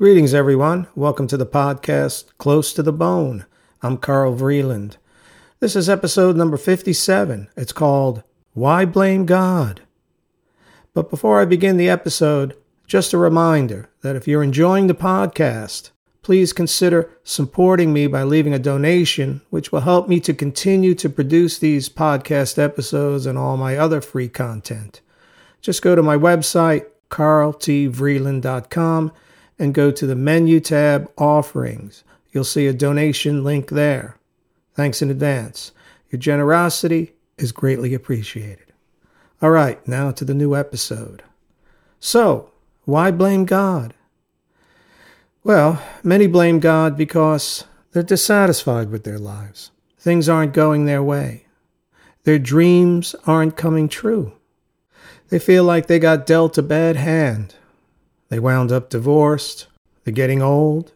Greetings, everyone. Welcome to the podcast Close to the Bone. I'm Carl Vreeland. This is episode number 57. It's called Why Blame God? But before I begin the episode, just a reminder that if you're enjoying the podcast, please consider supporting me by leaving a donation, which will help me to continue to produce these podcast episodes and all my other free content. Just go to my website, carltvreeland.com and go to the menu tab Offerings. You'll see a donation link there. Thanks in advance. Your generosity is greatly appreciated. All right, now to the new episode. So, why blame God? Well, many blame God because they're dissatisfied with their lives. Things aren't going their way. Their dreams aren't coming true. They feel like they got dealt a bad hand they wound up divorced, they're getting old,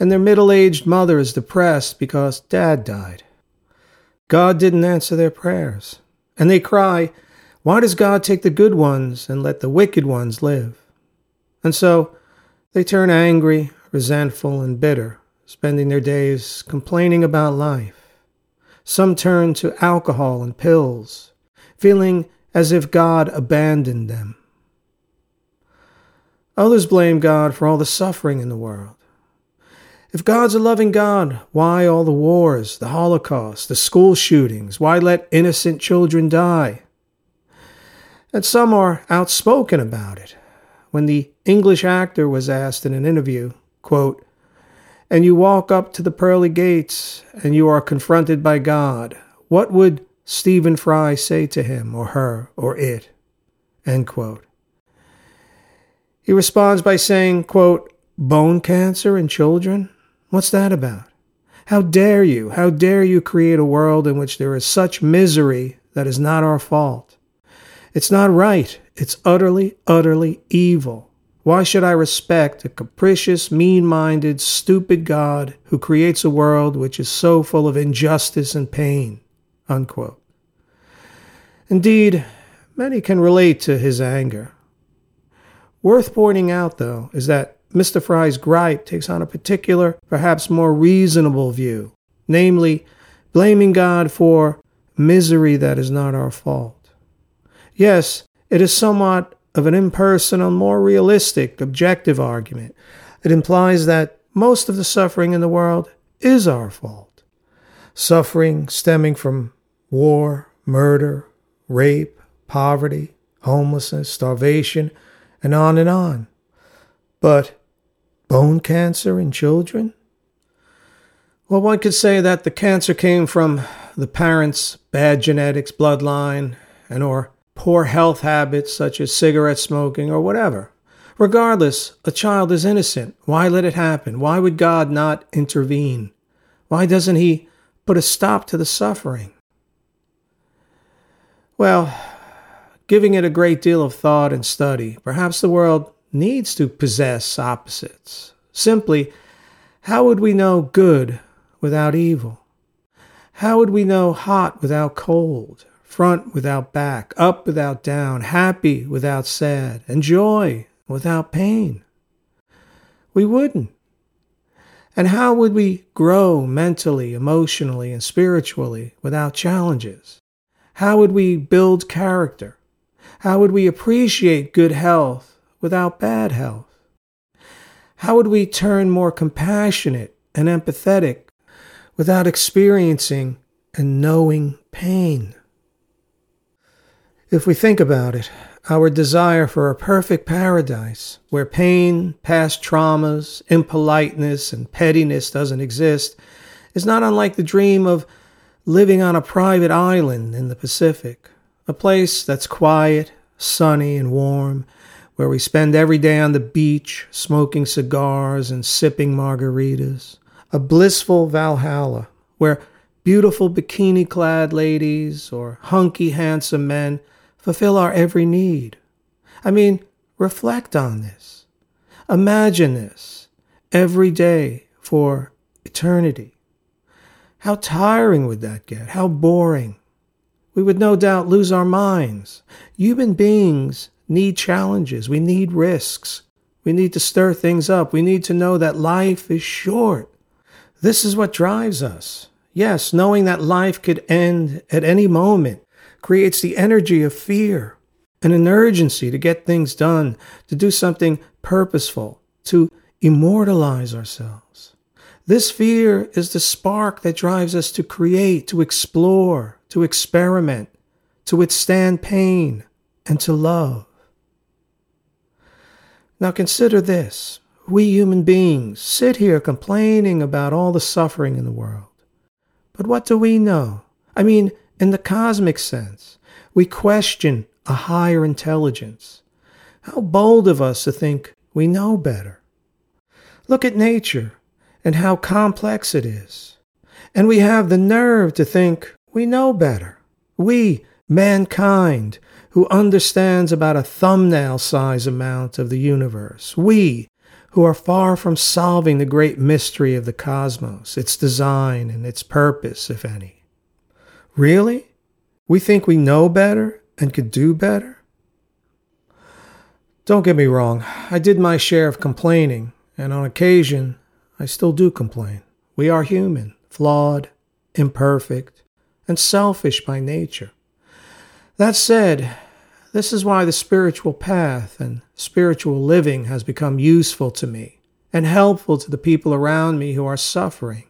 and their middle aged mother is depressed because dad died. God didn't answer their prayers, and they cry, Why does God take the good ones and let the wicked ones live? And so they turn angry, resentful, and bitter, spending their days complaining about life. Some turn to alcohol and pills, feeling as if God abandoned them. Others blame God for all the suffering in the world. If God's a loving God, why all the wars, the Holocaust, the school shootings? Why let innocent children die? And some are outspoken about it. When the English actor was asked in an interview, quote, and you walk up to the pearly gates and you are confronted by God, what would Stephen Fry say to him or her or it? End quote. He responds by saying, quote, Bone cancer in children? What's that about? How dare you? How dare you create a world in which there is such misery that is not our fault? It's not right. It's utterly, utterly evil. Why should I respect a capricious, mean minded, stupid God who creates a world which is so full of injustice and pain? Unquote. Indeed, many can relate to his anger. Worth pointing out, though, is that Mr. Fry's gripe takes on a particular, perhaps more reasonable view, namely, blaming God for misery that is not our fault. Yes, it is somewhat of an impersonal, more realistic, objective argument. It implies that most of the suffering in the world is our fault. Suffering stemming from war, murder, rape, poverty, homelessness, starvation, and on and on. But bone cancer in children? Well, one could say that the cancer came from the parents' bad genetics, bloodline, and or poor health habits such as cigarette smoking or whatever. Regardless, a child is innocent. Why let it happen? Why would God not intervene? Why doesn't He put a stop to the suffering? Well, giving it a great deal of thought and study, perhaps the world needs to possess opposites. Simply, how would we know good without evil? How would we know hot without cold, front without back, up without down, happy without sad, and joy without pain? We wouldn't. And how would we grow mentally, emotionally, and spiritually without challenges? How would we build character? How would we appreciate good health without bad health? How would we turn more compassionate and empathetic without experiencing and knowing pain? If we think about it, our desire for a perfect paradise where pain, past traumas, impoliteness, and pettiness doesn't exist is not unlike the dream of living on a private island in the Pacific a place that's quiet, sunny, and warm, where we spend every day on the beach smoking cigars and sipping margaritas. A blissful Valhalla, where beautiful bikini clad ladies or hunky handsome men fulfill our every need. I mean, reflect on this. Imagine this every day for eternity. How tiring would that get? How boring we would no doubt lose our minds. Human beings need challenges, we need risks. We need to stir things up. We need to know that life is short. This is what drives us. Yes, knowing that life could end at any moment creates the energy of fear and an urgency to get things done, to do something purposeful, to immortalize ourselves. This fear is the spark that drives us to create, to explore, to experiment, to withstand pain, and to love. Now consider this. We human beings sit here complaining about all the suffering in the world. But what do we know? I mean, in the cosmic sense, we question a higher intelligence. How bold of us to think we know better. Look at nature and how complex it is. And we have the nerve to think we know better. We, mankind, who understands about a thumbnail size amount of the universe. We, who are far from solving the great mystery of the cosmos, its design and its purpose, if any. Really? We think we know better and could do better? Don't get me wrong, I did my share of complaining, and on occasion, I still do complain. We are human, flawed, imperfect, and selfish by nature. That said, this is why the spiritual path and spiritual living has become useful to me and helpful to the people around me who are suffering.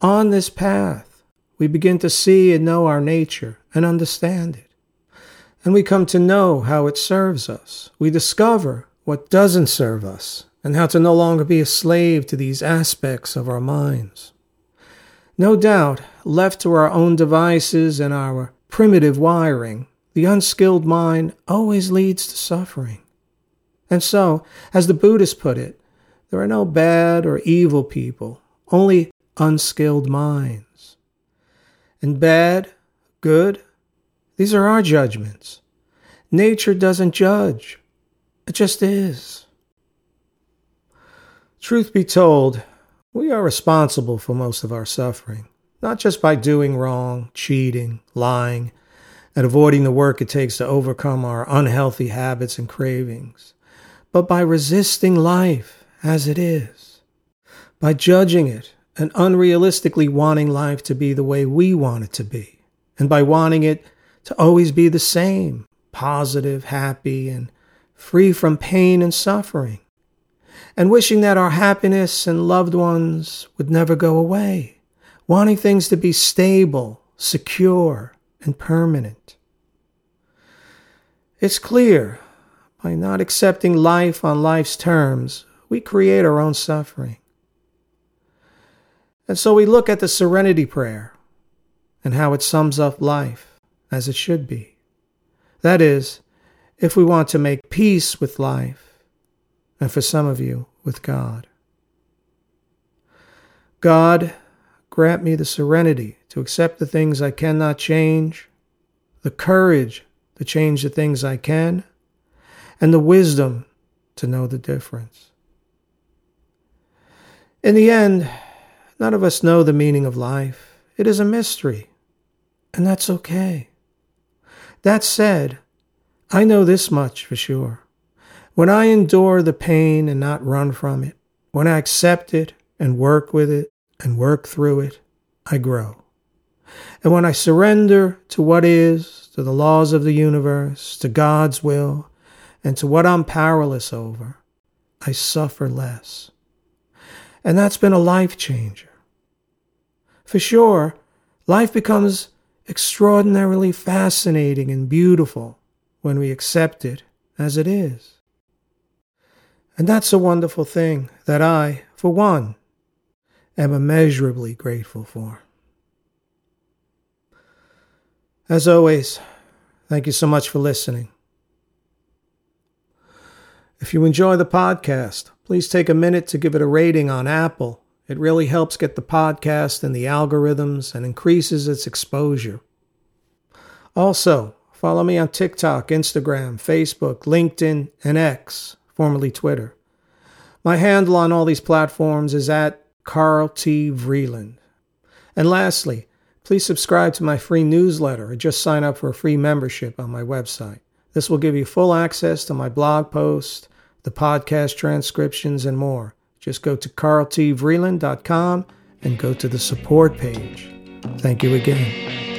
On this path, we begin to see and know our nature and understand it. And we come to know how it serves us. We discover what doesn't serve us and how to no longer be a slave to these aspects of our minds. No doubt, left to our own devices and our primitive wiring, the unskilled mind always leads to suffering. And so, as the Buddhists put it, there are no bad or evil people, only unskilled minds. And bad, good, these are our judgments. Nature doesn't judge, it just is. Truth be told, we are responsible for most of our suffering, not just by doing wrong, cheating, lying, and avoiding the work it takes to overcome our unhealthy habits and cravings, but by resisting life as it is, by judging it and unrealistically wanting life to be the way we want it to be, and by wanting it to always be the same, positive, happy, and free from pain and suffering, and wishing that our happiness and loved ones would never go away, wanting things to be stable, secure, and permanent. It's clear by not accepting life on life's terms, we create our own suffering. And so we look at the serenity prayer and how it sums up life as it should be. That is, if we want to make peace with life, and for some of you, with God. God, grant me the serenity to accept the things I cannot change, the courage to change the things I can, and the wisdom to know the difference. In the end, none of us know the meaning of life. It is a mystery, and that's okay. That said, I know this much for sure. When I endure the pain and not run from it, when I accept it and work with it and work through it, I grow. And when I surrender to what is, to the laws of the universe, to God's will, and to what I'm powerless over, I suffer less. And that's been a life changer. For sure, life becomes extraordinarily fascinating and beautiful when we accept it as it is. And that's a wonderful thing that I, for one, am immeasurably grateful for. As always, thank you so much for listening. If you enjoy the podcast, please take a minute to give it a rating on Apple. It really helps get the podcast in the algorithms and increases its exposure. Also, follow me on TikTok, Instagram, Facebook, LinkedIn, and X, formerly Twitter. My handle on all these platforms is at Carl T. Vreeland. And lastly, Please subscribe to my free newsletter or just sign up for a free membership on my website. This will give you full access to my blog posts, the podcast transcriptions, and more. Just go to carltvreeland.com and go to the support page. Thank you again.